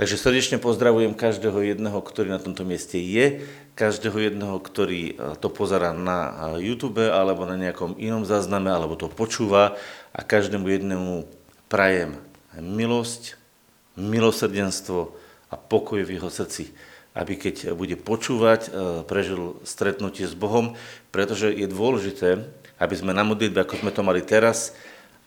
Takže srdečne pozdravujem každého jedného, ktorý na tomto mieste je, každého jedného, ktorý e, to pozera na e, YouTube alebo na nejakom inom zázname, alebo to počúva. A každému jednému prajem milosť, milosrdenstvo a pokoj v jeho srdci, aby keď bude počúvať, e, prežil stretnutie s Bohom, pretože je dôležité, aby sme na modlitbe, ako sme to mali teraz,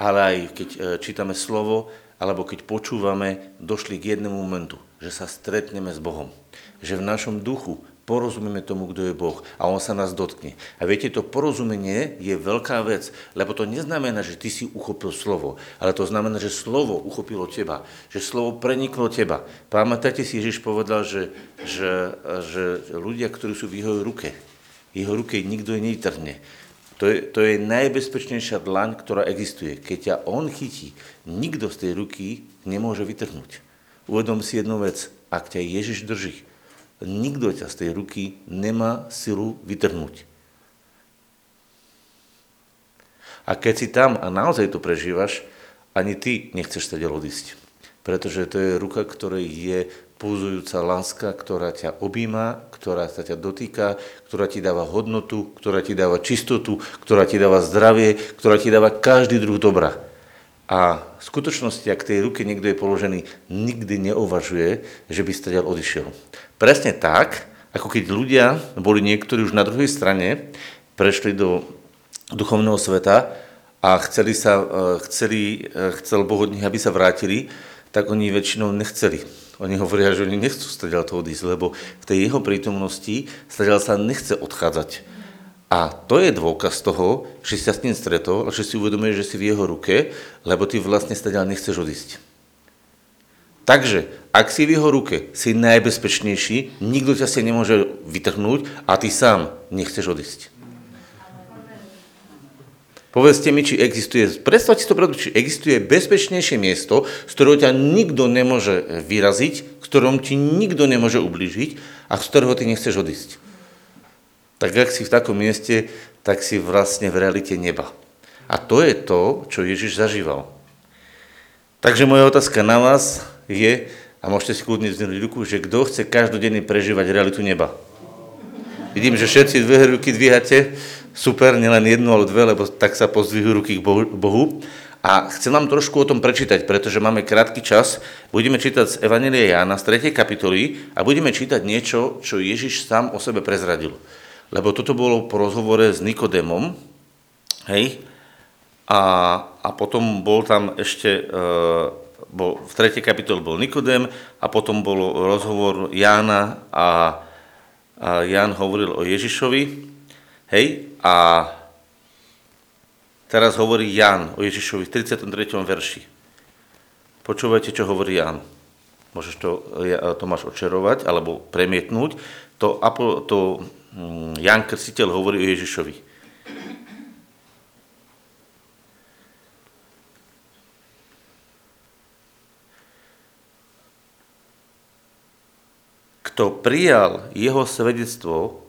ale aj keď čítame slovo, alebo keď počúvame, došli k jednému momentu, že sa stretneme s Bohom. Že v našom duchu porozumieme tomu, kto je Boh a On sa nás dotkne. A viete, to porozumenie je veľká vec, lebo to neznamená, že ty si uchopil slovo, ale to znamená, že slovo uchopilo teba, že slovo preniklo teba. Pamätáte si, Ježiš povedal, že, že, že ľudia, ktorí sú v jeho ruke, jeho ruke nikto netrhne. To je, to je najbezpečnejšia dlaň, ktorá existuje. Keď ťa on chytí, nikto z tej ruky nemôže vytrhnúť. Uvedom si jednu vec. Ak ťa Ježiš drží, nikto ťa z tej ruky nemá silu vytrhnúť. A keď si tam a naozaj to prežívaš, ani ty nechceš sa odísť. Pretože to je ruka, ktorej je púzujúca láska, ktorá ťa objíma, ktorá sa ťa dotýka, ktorá ti dáva hodnotu, ktorá ti dáva čistotu, ktorá ti dáva zdravie, ktorá ti dáva každý druh dobra. A v skutočnosti, ak tej ruke niekto je položený, nikdy neuvažuje, že by stadiaľ odišiel. Presne tak, ako keď ľudia boli niektorí už na druhej strane, prešli do duchovného sveta a chceli sa, eh, chceli, eh, chcel Boh od nich, aby sa vrátili, tak oni väčšinou nechceli oni hovoria, že oni nechcú stadiaľ to odísť, lebo v tej jeho prítomnosti stadiaľ sa nechce odchádzať. A to je dôkaz toho, že si sa s ním stretol a že si uvedomuješ, že si v jeho ruke, lebo ty vlastne stadiaľ nechceš odísť. Takže, ak si v jeho ruke, si najbezpečnejší, nikto ťa si nemôže vytrhnúť a ty sám nechceš odísť. Povedzte mi, či existuje, predstavte si to, či existuje bezpečnejšie miesto, z ktorého ťa nikto nemôže vyraziť, ktorom ti nikto nemôže ublížiť a z ktorého ty nechceš odísť. Tak ak si v takom mieste, tak si vlastne v realite neba. A to je to, čo Ježiš zažíval. Takže moja otázka na vás je, a môžete si kľudne vzdvihnúť ruku, že kto chce každodenne prežívať realitu neba? Vidím, že všetci dve ruky dvíhate, super, nielen jednu, ale dve, lebo tak sa pozdvihujú ruky k Bohu. A chcem vám trošku o tom prečítať, pretože máme krátky čas. Budeme čítať z Evangelia Jána z 3. kapitoly a budeme čítať niečo, čo Ježiš sám o sebe prezradil. Lebo toto bolo po rozhovore s Nikodémom, hej, a, a potom bol tam ešte, e, bol, v 3. kapitole bol Nikodém a potom bol rozhovor Jána a, a Ján hovoril o Ježišovi Hej? A teraz hovorí Jan o Ježišovi v 33. verši. Počúvajte, čo hovorí Jan. Môžeš to, Tomáš, očerovať alebo premietnúť. To, to mm, Jan Krstiteľ hovorí o Ježišovi. Kto prijal jeho svedectvo,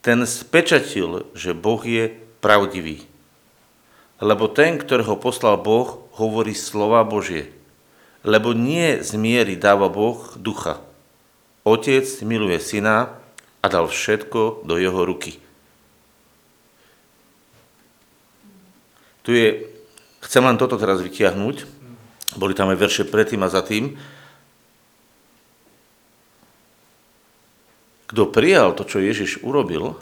ten spečatil, že Boh je pravdivý. Lebo ten, ktorého poslal Boh, hovorí slova Božie. Lebo nie z miery dáva Boh ducha. Otec miluje syna a dal všetko do jeho ruky. Tu je, chcem len toto teraz vytiahnuť, boli tam aj verše predtým a za tým. Kto prijal to, čo Ježiš urobil,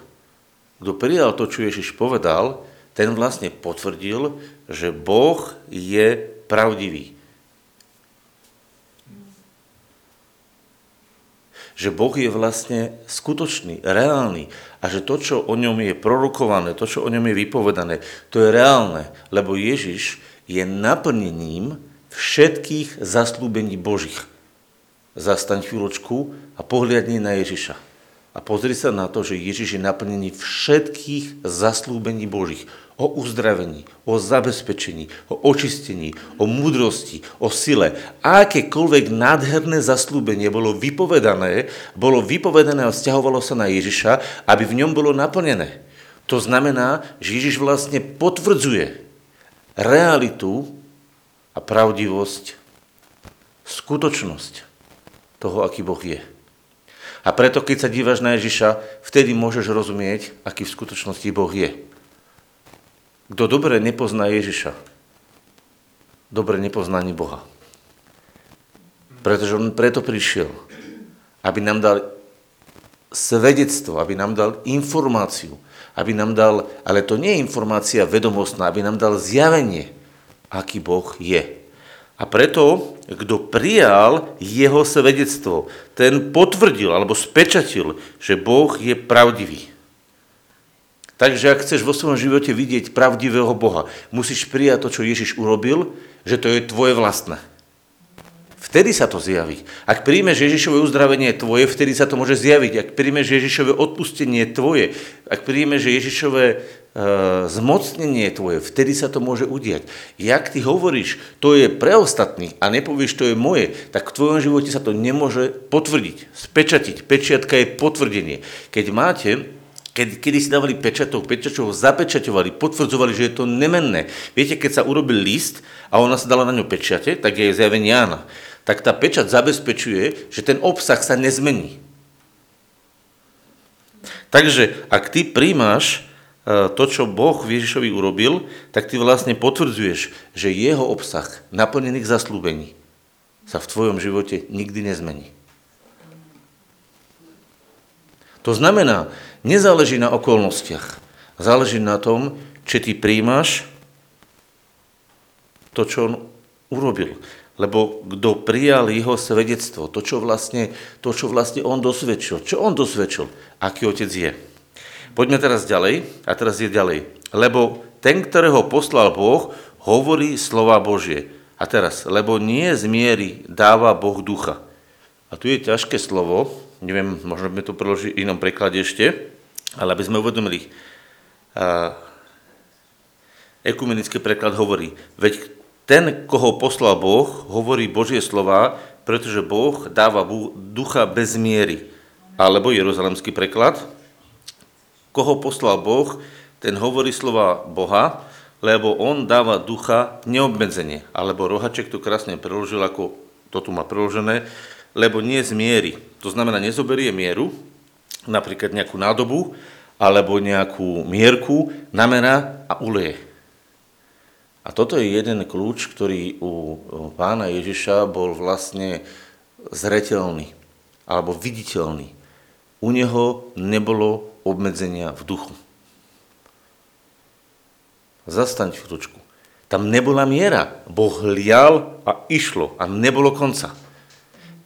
kto prijal to, čo Ježiš povedal, ten vlastne potvrdil, že Boh je pravdivý. Že Boh je vlastne skutočný, reálny a že to, čo o ňom je prorokované, to, čo o ňom je vypovedané, to je reálne, lebo Ježiš je naplnením všetkých zaslúbení Božích. Zastaň chvíľočku a pohľadni na Ježiša. A pozri sa na to, že Ježiš je naplnený všetkých zaslúbení Božích. O uzdravení, o zabezpečení, o očistení, o múdrosti, o sile. A akékoľvek nádherné zaslúbenie bolo vypovedané, bolo vypovedané a vzťahovalo sa na Ježiša, aby v ňom bolo naplnené. To znamená, že Ježiš vlastne potvrdzuje realitu a pravdivosť, skutočnosť toho, aký Boh je. A preto, keď sa dívaš na Ježiša, vtedy môžeš rozumieť, aký v skutočnosti Boh je. Kto dobre nepozná Ježiša, dobre nepozná ani Boha. Pretože on preto prišiel, aby nám dal svedectvo, aby nám dal informáciu, aby nám dal, ale to nie je informácia vedomostná, aby nám dal zjavenie, aký Boh je. A preto, kto prijal jeho svedectvo, ten potvrdil alebo spečatil, že Boh je pravdivý. Takže ak chceš vo svojom živote vidieť pravdivého Boha, musíš prijať to, čo Ježiš urobil, že to je tvoje vlastné. Vtedy sa to zjaví. Ak príjmeš Ježišové uzdravenie tvoje, vtedy sa to môže zjaviť. Ak príjmeš Ježišové odpustenie tvoje, ak príjmeš Ježišové zmocnenie tvoje, vtedy sa to môže udiať. Jak ty hovoríš, to je pre ostatných a nepovieš, to je moje, tak v tvojom živote sa to nemôže potvrdiť, spečatiť. Pečiatka je potvrdenie. Keď máte keď, kedy si dávali pečatov, pečačov zapečaťovali, potvrdzovali, že je to nemenné. Viete, keď sa urobil list a ona sa dala na ňu pečate, tak je zjavenie Jána tak tá pečať zabezpečuje, že ten obsah sa nezmení. Takže ak ty príjmaš to, čo Boh Ježišovi urobil, tak ty vlastne potvrdzuješ, že jeho obsah naplnených zaslúbení sa v tvojom živote nikdy nezmení. To znamená, nezáleží na okolnostiach. Záleží na tom, či ty príjmaš to, čo on urobil. Lebo kto prijal jeho svedectvo, to čo, vlastne, to, čo vlastne on dosvedčil, čo on dosvedčil, aký otec je. Poďme teraz ďalej, a teraz je ďalej. Lebo ten, ktorého poslal Boh, hovorí slova Božie. A teraz, lebo nie z miery dáva Boh ducha. A tu je ťažké slovo, neviem, možno by to preložiť v inom preklade ešte, ale aby sme uvedomili, ekumenický preklad hovorí, veď ten, koho poslal Boh, hovorí Božie slova, pretože Boh dáva ducha bez miery. Alebo jeruzalemský preklad, koho poslal Boh, ten hovorí slova Boha, lebo on dáva ducha neobmedzenie. Alebo Rohaček to krásne preložil, ako to tu má preložené, lebo nie z miery. To znamená, nezoberie mieru, napríklad nejakú nádobu, alebo nejakú mierku, namerá a uleje. A toto je jeden kľúč, ktorý u pána Ježiša bol vlastne zretelný alebo viditeľný. U neho nebolo obmedzenia v duchu. Zastaň chvíľučku. Tam nebola miera. Boh lial a išlo a nebolo konca.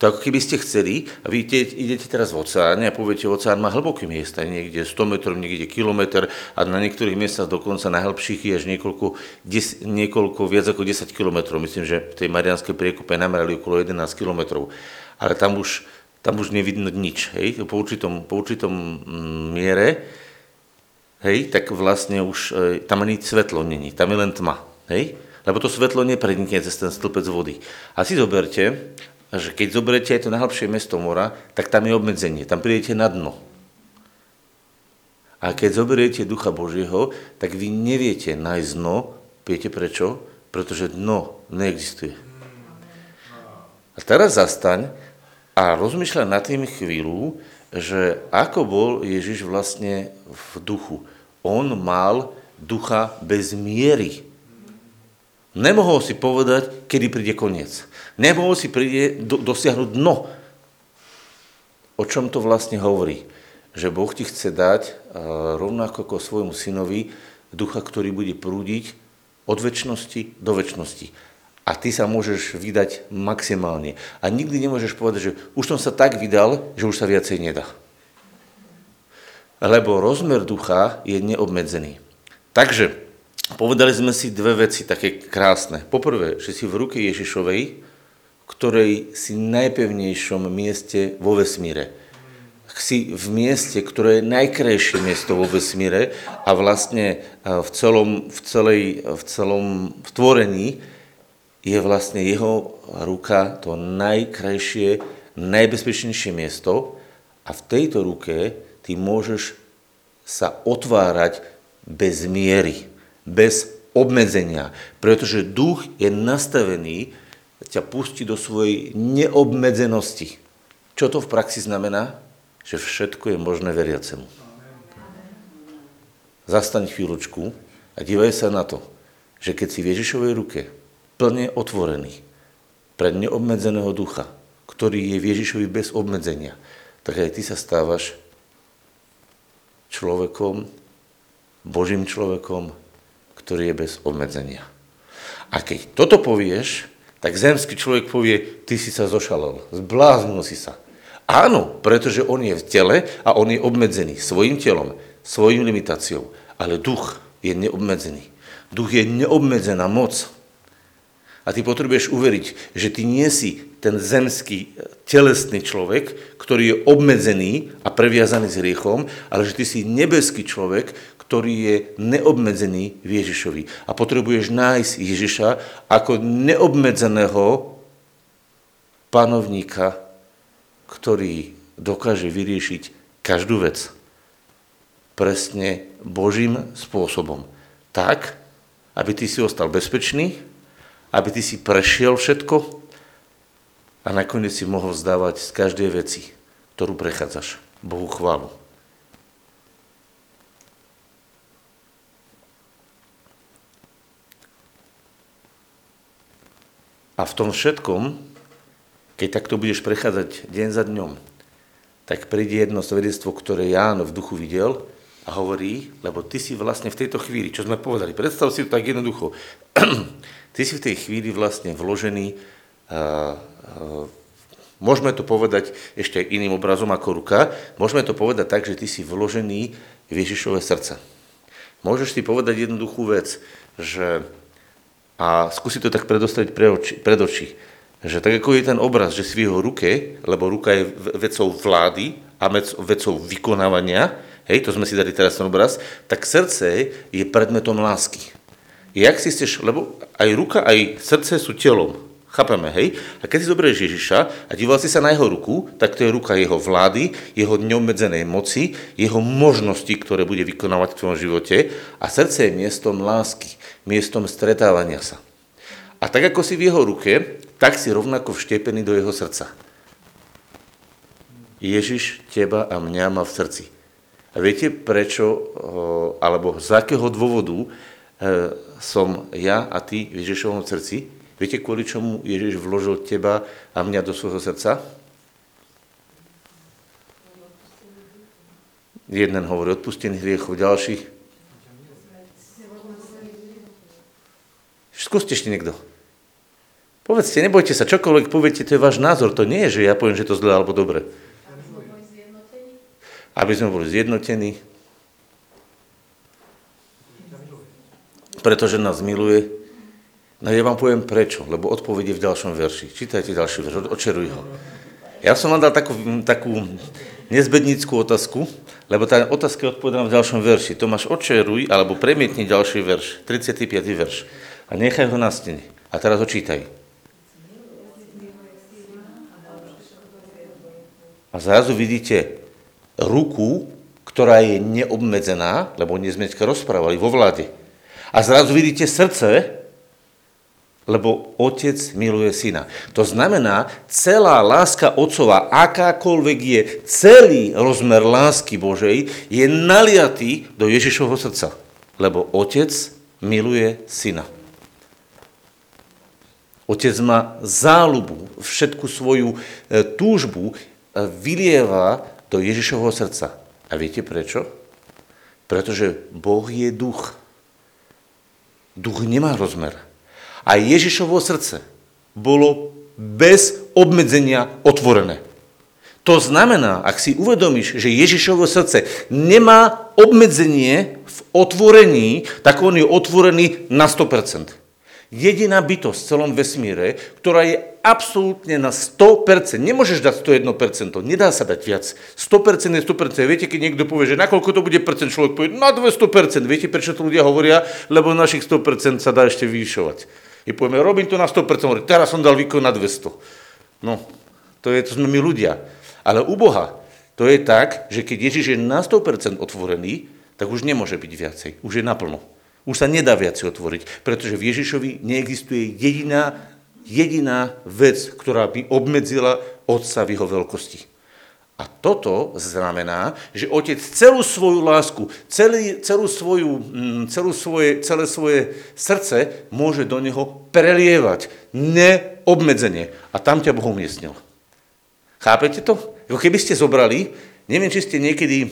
To ako keby ste chceli, a vy idete, idete teraz v oceáne a poviete, oceán má hlboké miesta, niekde 100 metrov, niekde kilometr a na niektorých miestach dokonca najhlbších je až niekoľko, des, niekoľko, viac ako 10 kilometrov. Myslím, že v tej Marianskej priekope namerali okolo 11 kilometrov. Ale tam už, tam už nevidno nič. Hej? Po, určitom, po určitom mm, miere hej, tak vlastne už e, tam ani svetlo není, tam je len tma. Hej? Lebo to svetlo neprenikne cez ten stĺpec vody. A si zoberte, že keď zoberiete aj to najhlbšie mesto mora, tak tam je obmedzenie, tam prídete na dno. A keď zoberiete Ducha Božieho, tak vy neviete nájsť dno, viete prečo? Pretože dno neexistuje. A teraz zastaň a rozmýšľaj nad tým chvíľu, že ako bol Ježiš vlastne v duchu. On mal ducha bez miery. Nemohol si povedať, kedy príde koniec. Nemohol si príde, do, dosiahnuť dno. O čom to vlastne hovorí? Že Boh ti chce dať uh, rovnako ako svojmu synovi ducha, ktorý bude prúdiť od väčšnosti do väčšnosti. A ty sa môžeš vydať maximálne. A nikdy nemôžeš povedať, že už som sa tak vydal, že už sa viacej nedá. Lebo rozmer ducha je neobmedzený. Takže povedali sme si dve veci také krásne. Poprvé, že si v ruke Ježišovej, ktorej si najpevnejšom mieste vo vesmíre. Si v mieste, ktoré je najkrajšie miesto vo vesmíre a vlastne v celom, v celej, v celom vtvorení je vlastne jeho ruka to najkrajšie, najbezpečnejšie miesto a v tejto ruke ty môžeš sa otvárať bez miery bez obmedzenia, pretože duch je nastavený ťa pustiť do svojej neobmedzenosti. Čo to v praxi znamená? Že všetko je možné veriacemu. Zastaň chvíľočku a dívaj sa na to, že keď si v Ježišovej ruke plne otvorený pre neobmedzeného ducha, ktorý je v Ježišovi bez obmedzenia, tak aj ty sa stávaš človekom, Božím človekom, ktorý je bez obmedzenia. A keď toto povieš, tak zemský človek povie, ty si sa zošalel, zbláznil si sa. Áno, pretože on je v tele a on je obmedzený svojim telom, svojim limitáciou, ale duch je neobmedzený. Duch je neobmedzená moc. A ty potrebuješ uveriť, že ty nie si ten zemský telesný človek, ktorý je obmedzený a previazaný s hriechom, ale že ty si nebeský človek, ktorý je neobmedzený v Ježišovi. A potrebuješ nájsť Ježiša ako neobmedzeného panovníka, ktorý dokáže vyriešiť každú vec presne Božím spôsobom. Tak, aby ty si ostal bezpečný, aby ty si prešiel všetko a nakoniec si mohol zdávať z každej veci, ktorú prechádzaš. Bohu chválu. A v tom všetkom, keď takto budeš prechádzať deň za dňom, tak príde jedno svedectvo, ktoré Ján v duchu videl a hovorí, lebo ty si vlastne v tejto chvíli, čo sme povedali, predstav si to tak jednoducho, ty si v tej chvíli vlastne vložený, uh, uh, môžeme to povedať ešte iným obrazom ako ruka, môžeme to povedať tak, že ty si vložený v Ježišové srdce. Môžeš si povedať jednoduchú vec, že a skúsi to tak predostaviť pre oči, pred oči, že tak ako je ten obraz, že si v jeho ruke, lebo ruka je vecou vlády a vecou vykonávania, hej, to sme si dali teraz ten obraz, tak srdce je predmetom lásky. Jak si chceš, lebo aj ruka, aj srdce sú telom. Chápeme, hej? A keď si zoberieš Ježiša a díval si sa na jeho ruku, tak to je ruka jeho vlády, jeho neobmedzenej moci, jeho možnosti, ktoré bude vykonávať v tvojom živote a srdce je miestom lásky, miestom stretávania sa. A tak ako si v jeho ruke, tak si rovnako vštepený do jeho srdca. Ježiš teba a mňa má v srdci. A viete prečo, alebo z akého dôvodu E, som ja a ty v Ježišovom srdci. Viete, kvôli čomu Ježiš vložil teba a mňa do svojho srdca? Jeden hovorí odpustený hriechov, ďalší. Skúste ešte niekto. Povedzte, nebojte sa, čokoľvek poviete, to je váš názor. To nie je, že ja poviem, že to zle alebo dobre. Aby sme boli zjednotení. pretože nás miluje. No ja vám poviem prečo, lebo odpoveď je v ďalšom verši. Čítajte ďalší verš, očeruj ho. Ja som vám dal takú, takú nezbednickú otázku, lebo tá otázka je v ďalšom verši. Tomáš, očeruj, alebo premietni ďalší verš, 35. verš. A nechaj ho na stene. A teraz ho čítaj. A zrazu vidíte ruku, ktorá je neobmedzená, lebo dnes sme rozprávali vo vláde a zrazu vidíte srdce, lebo otec miluje syna. To znamená, celá láska otcova, akákoľvek je celý rozmer lásky Božej, je naliatý do Ježišovho srdca. Lebo otec miluje syna. Otec má záľubu, všetku svoju e, túžbu e, vylieva do Ježišovho srdca. A viete prečo? Pretože Boh je duch. Duch nemá rozmer. A Ježišovo srdce bolo bez obmedzenia otvorené. To znamená, ak si uvedomíš, že Ježišovo srdce nemá obmedzenie v otvorení, tak on je otvorený na 100%. Jediná bytosť v celom vesmíre, ktorá je absolútne na 100%, nemôžeš dať 101%, nedá sa dať viac. 100% je 100%. Viete, keď niekto povie, že nakoľko to bude percent, človek povie, na 200%. Viete, prečo to ľudia hovoria? Lebo našich 100% sa dá ešte vyšovať. I povieme, robím to na 100%, hovorí, teraz som dal výkon na 200. No, to, je, to sme my ľudia. Ale u Boha to je tak, že keď Ježiš je na 100% otvorený, tak už nemôže byť viacej. Už je naplno. Už sa nedá viac otvoriť, pretože v Ježišovi neexistuje jediná, jediná vec, ktorá by obmedzila Otca v jeho veľkosti. A toto znamená, že otec celú svoju lásku, celý, celú svoju, mm, celú svoje, celé svoje srdce môže do neho prelievať neobmedzenie. A tam ťa Boh umiestnil. Chápete to? Keby ste zobrali, neviem, či ste niekedy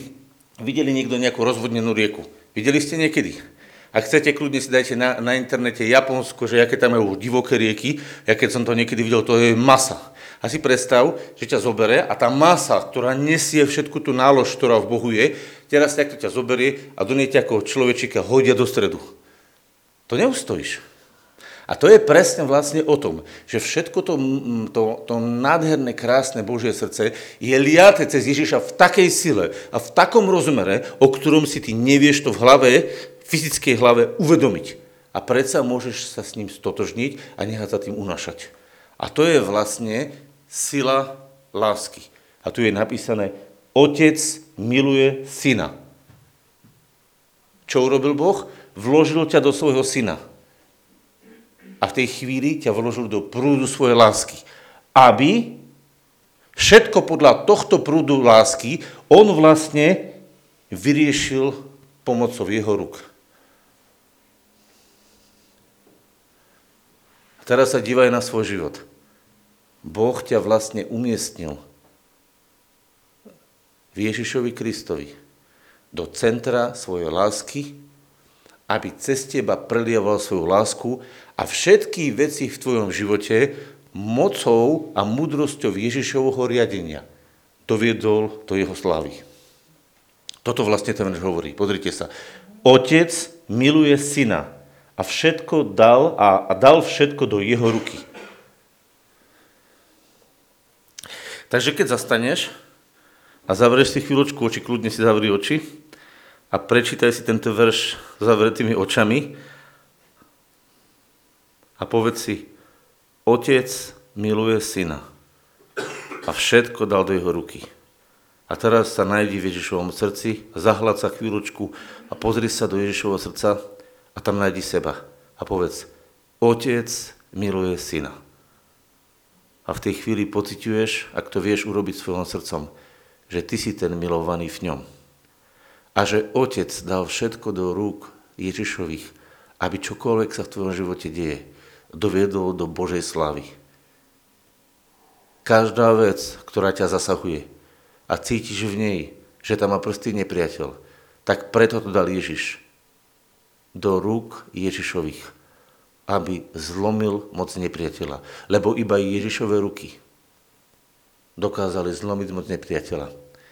videli niekto nejakú rozvodnenú rieku. Videli ste niekedy? Ak chcete, kľudne si dajte na, na internete Japonsko, že aké tam majú divoké rieky. Ja keď som to niekedy videl, to je masa. A si predstav, že ťa zobere a tá masa, ktorá nesie všetku tú nálož, ktorá v Bohu je, teraz takto ťa zoberie a do nej ťa ako človečika hodia do stredu. To neustojíš. A to je presne vlastne o tom, že všetko to, to, to nádherné, krásne Božie srdce je liaté cez Ježiša v takej sile a v takom rozmere, o ktorom si ty nevieš to v hlave fyzickej hlave uvedomiť. A predsa môžeš sa s ním stotožniť a nechať sa tým unašať. A to je vlastne sila lásky. A tu je napísané, otec miluje syna. Čo urobil Boh? Vložil ťa do svojho syna. A v tej chvíli ťa vložil do prúdu svojej lásky. Aby všetko podľa tohto prúdu lásky on vlastne vyriešil pomocou jeho ruk. Teraz sa dívaj na svoj život. Boh ťa vlastne umiestnil v Ježišovi Kristovi do centra svojej lásky, aby cez teba prelieval svoju lásku a všetky veci v tvojom živote mocou a múdrosťou Ježišovho riadenia doviedol do jeho slávy. Toto vlastne ten hovorí. Pozrite sa. Otec miluje syna a všetko dal a, a dal všetko do jeho ruky. Takže keď zastaneš a zavrieš si chvíľočku oči, kľudne si zavri oči a prečítaj si tento verš zavretými očami a povedz si, otec miluje syna a všetko dal do jeho ruky. A teraz sa nájdi v Ježišovom srdci, zahľad sa chvíľočku a pozri sa do Ježišovho srdca a tam nájdi seba a povedz, otec miluje syna. A v tej chvíli pociťuješ, ak to vieš urobiť svojom srdcom, že ty si ten milovaný v ňom. A že otec dal všetko do rúk Ježišových, aby čokoľvek sa v tvojom živote deje, doviedol do Božej slavy. Každá vec, ktorá ťa zasahuje a cítiš v nej, že tam má prsty nepriateľ, tak preto to dal Ježiš do rúk Ježišových, aby zlomil moc nepriateľa. Lebo iba Ježišové ruky dokázali zlomiť moc nepriateľa.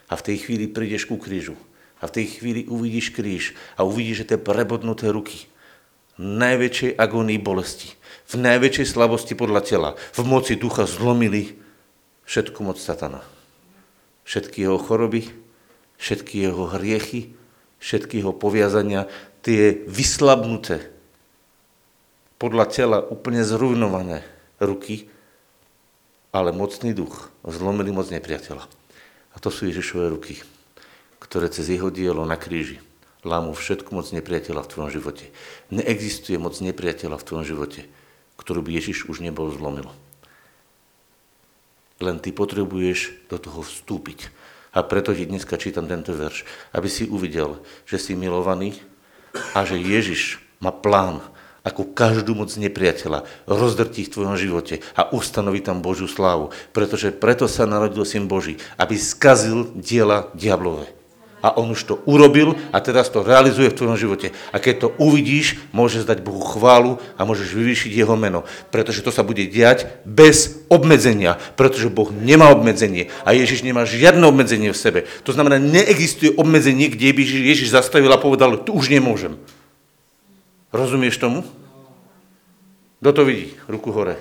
A v tej chvíli prídeš ku krížu. A v tej chvíli uvidíš kríž a uvidíš, že tie prebodnuté ruky najväčšej agónii bolesti, v najväčšej slabosti podľa tela, v moci ducha zlomili všetku moc satana. Všetky jeho choroby, všetky jeho hriechy, všetky jeho poviazania, tie vyslabnuté, podľa tela úplne zrujnované ruky, ale mocný duch zlomili moc nepriateľa. A to sú Ježišové ruky, ktoré cez jeho dielo na kríži lámu všetku moc nepriateľa v tvojom živote. Neexistuje moc nepriateľa v tvojom živote, ktorú by Ježiš už nebol zlomil. Len ty potrebuješ do toho vstúpiť. A preto ti dneska čítam tento verš, aby si uvidel, že si milovaný, a že Ježiš má plán, ako každú moc nepriateľa rozdrtí v tvojom živote a ustanoví tam Božiu slávu. Pretože preto sa narodil Syn Boží, aby skazil diela diablové. A on už to urobil a teraz to realizuje v tvojom živote. A keď to uvidíš, môžeš dať Bohu chválu a môžeš vyvýšiť jeho meno. Pretože to sa bude diať bez obmedzenia. Pretože Boh nemá obmedzenie a Ježiš nemá žiadne obmedzenie v sebe. To znamená, neexistuje obmedzenie, kde by Ježiš zastavil a povedal, tu už nemôžem. Rozumieš tomu? Kto to vidí? Ruku hore.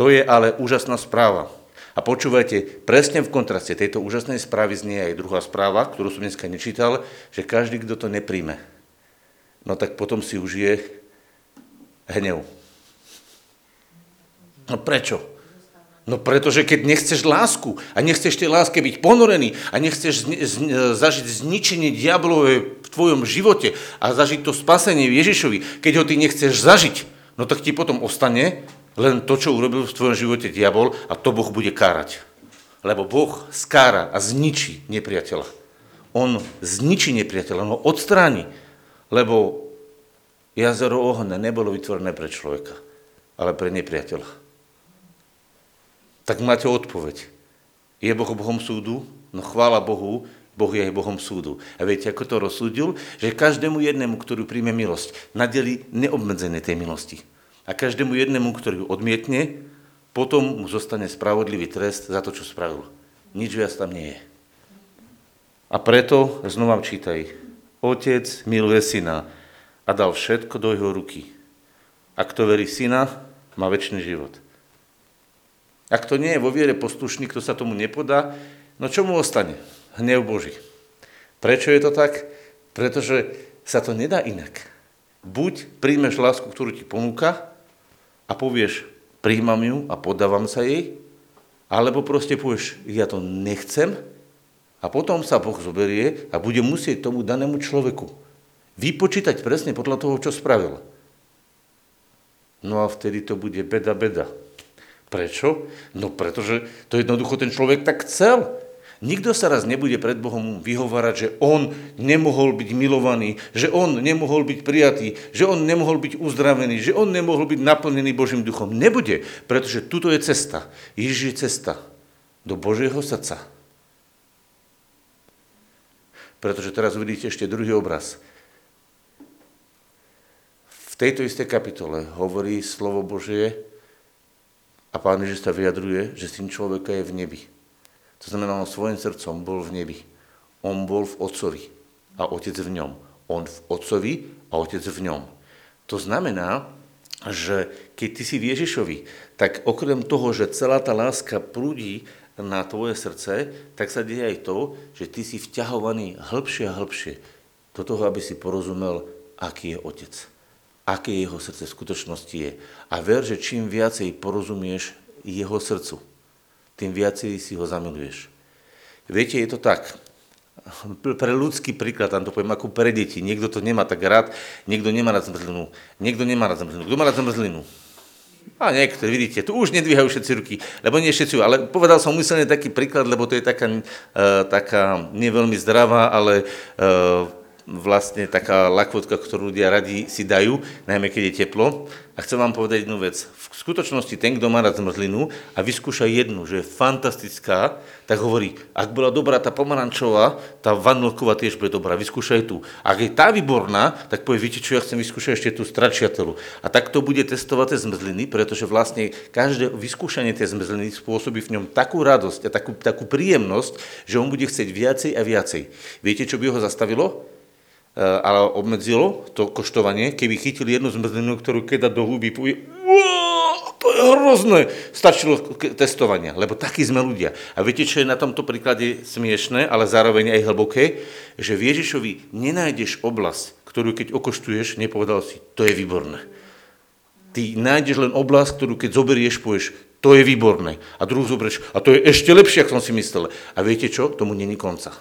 To je ale úžasná správa. A počúvajte, presne v kontraste tejto úžasnej správy znie aj druhá správa, ktorú som dneska nečítal, že každý, kto to nepríjme, no tak potom si už je hnev. No prečo? No pretože keď nechceš lásku a nechceš tej láske byť ponorený a nechceš zni- z- zažiť zničenie diablové v tvojom živote a zažiť to spasenie Ježišovi, keď ho ty nechceš zažiť, no tak ti potom ostane len to, čo urobil v tvojom živote diabol a to Boh bude kárať. Lebo Boh skára a zničí nepriateľa. On zničí nepriateľa, on ho odstráni, lebo jazero ohňa nebolo vytvorené pre človeka, ale pre nepriateľa. Tak máte odpoveď. Je Boh Bohom súdu? No chvála Bohu, Boh je aj Bohom súdu. A viete, ako to rozsúdil? Že každému jednému, ktorý príjme milosť, nadeli neobmedzené tej milosti. A každému jednému, ktorý ju odmietne, potom mu zostane spravodlivý trest za to, čo spravil. Nič viac tam nie je. A preto znova čítaj. Otec miluje syna a dal všetko do jeho ruky. A kto verí syna, má väčší život. Ak to nie je vo viere poslušný, kto sa tomu nepodá, no čo mu ostane? Hnev Boží. Prečo je to tak? Pretože sa to nedá inak. Buď príjmeš lásku, ktorú ti ponúka, a povieš, príjmam ju a podávam sa jej, alebo proste povieš, ja to nechcem a potom sa Boh zoberie a bude musieť tomu danému človeku vypočítať presne podľa toho, čo spravil. No a vtedy to bude beda, beda. Prečo? No pretože to jednoducho ten človek tak chcel. Nikto sa raz nebude pred Bohom vyhovárať, že on nemohol byť milovaný, že on nemohol byť prijatý, že on nemohol byť uzdravený, že on nemohol byť naplnený Božím duchom. Nebude, pretože tuto je cesta. Ježiš je cesta do Božieho srdca. Pretože teraz uvidíte ešte druhý obraz. V tejto istej kapitole hovorí slovo Božie a Pán Ježiš sa vyjadruje, že syn človeka je v nebi. To znamená, on svojim srdcom bol v nebi. On bol v Otcovi a Otec v ňom. On v Otcovi a Otec v ňom. To znamená, že keď ty si v Ježišovi, tak okrem toho, že celá tá láska prúdi na tvoje srdce, tak sa deje aj to, že ty si vťahovaný hĺbšie a hĺbšie do toho, aby si porozumel, aký je Otec, aké jeho srdce v skutočnosti je. A ver, že čím viacej porozumieš jeho srdcu, tým viacej si ho zamiluješ. Viete, je to tak. Pre ľudský príklad, tam to poviem, ako pre deti. Niekto to nemá tak rád, niekto nemá rád zmrzlinu. Niekto nemá rád zmrzlinu. Kto má rád zmrzlinu? A niektorí, vidíte, tu už nedvíhajú všetci ruky, lebo nie všetci, ale povedal som umyselne taký príklad, lebo to je taká, uh, taká neveľmi zdravá, ale uh, vlastne taká lakvotka, ktorú ľudia radi si dajú, najmä keď je teplo. A chcem vám povedať jednu vec. V skutočnosti ten, kto má rád zmrzlinu a vyskúša jednu, že je fantastická, tak hovorí, ak bola dobrá tá pomarančová, tá vanilková tiež bude dobrá, vyskúšaj tú. Ak je tá výborná, tak povie, viete čo, ja chcem vyskúšať ešte tú stračiatelu. A tak to bude testovať tie zmrzliny, pretože vlastne každé vyskúšanie tej zmrzliny spôsobí v ňom takú radosť a takú, takú príjemnosť, že on bude chcieť viacej a viacej. Viete, čo by ho zastavilo? Eh, ale obmedzilo to koštovanie, keby chytili jednu zmrzlinu, ktorú keď do huby, povie, to je hrozné. Stačilo testovania, lebo takí sme ľudia. A viete, čo je na tomto príklade smiešné, ale zároveň aj hlboké? Že v Ježišovi nenájdeš oblasť, ktorú keď okoštuješ, nepovedal si, to je výborné. Ty nájdeš len oblasť, ktorú keď zoberieš, povieš, to je výborné. A druhú zoberieš, a to je ešte lepšie, ako som si myslel. A viete čo? Tomu není konca.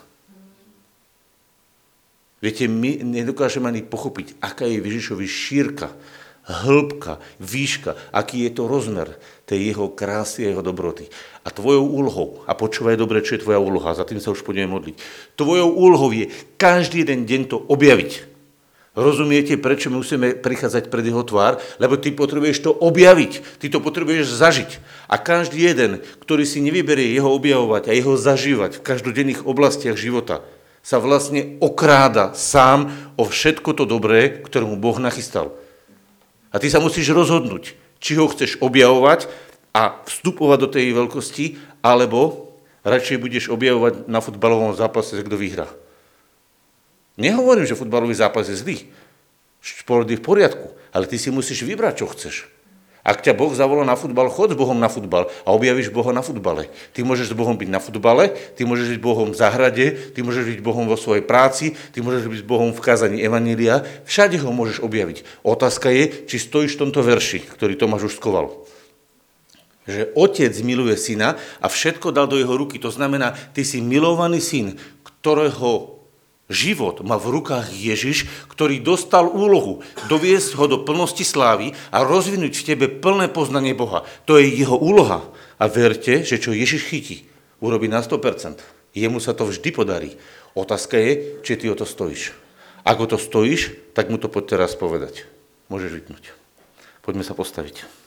Viete, my nedokážeme ani pochopiť, aká je Ježišovi šírka, hĺbka, výška, aký je to rozmer tej jeho krásy a jeho dobroty. A tvojou úlohou, a počúvaj dobre, čo je tvoja úloha, za tým sa už budeme modliť, tvojou úlohou je každý jeden deň to objaviť. Rozumiete, prečo musíme prichádzať pred jeho tvár? Lebo ty potrebuješ to objaviť, ty to potrebuješ zažiť. A každý jeden, ktorý si nevyberie jeho objavovať a jeho zažívať v každodenných oblastiach života, sa vlastne okráda sám o všetko to dobré, ktoré mu Boh nachystal. A ty sa musíš rozhodnúť, či ho chceš objavovať a vstupovať do tej veľkosti, alebo radšej budeš objavovať na futbalovom zápase, kto vyhrá. Nehovorím, že futbalový zápas je zlý. Šport je v poriadku, ale ty si musíš vybrať, čo chceš. Ak ťa Boh zavolá na futbal, chod s Bohom na futbal a objavíš Boha na futbale. Ty môžeš s Bohom byť na futbale, ty môžeš byť Bohom v zahrade, ty môžeš byť Bohom vo svojej práci, ty môžeš byť Bohom v kázaní Evanília. Všade ho môžeš objaviť. Otázka je, či stojíš v tomto verši, ktorý Tomáš už skoval že otec miluje syna a všetko dal do jeho ruky. To znamená, ty si milovaný syn, ktorého Život má v rukách Ježiš, ktorý dostal úlohu doviesť ho do plnosti slávy a rozvinúť v tebe plné poznanie Boha. To je jeho úloha. A verte, že čo Ježiš chytí, urobí na 100%. Jemu sa to vždy podarí. Otázka je, či ty o to stojíš. Ak o to stojíš, tak mu to poď teraz povedať. Môžeš vypnúť. Poďme sa postaviť.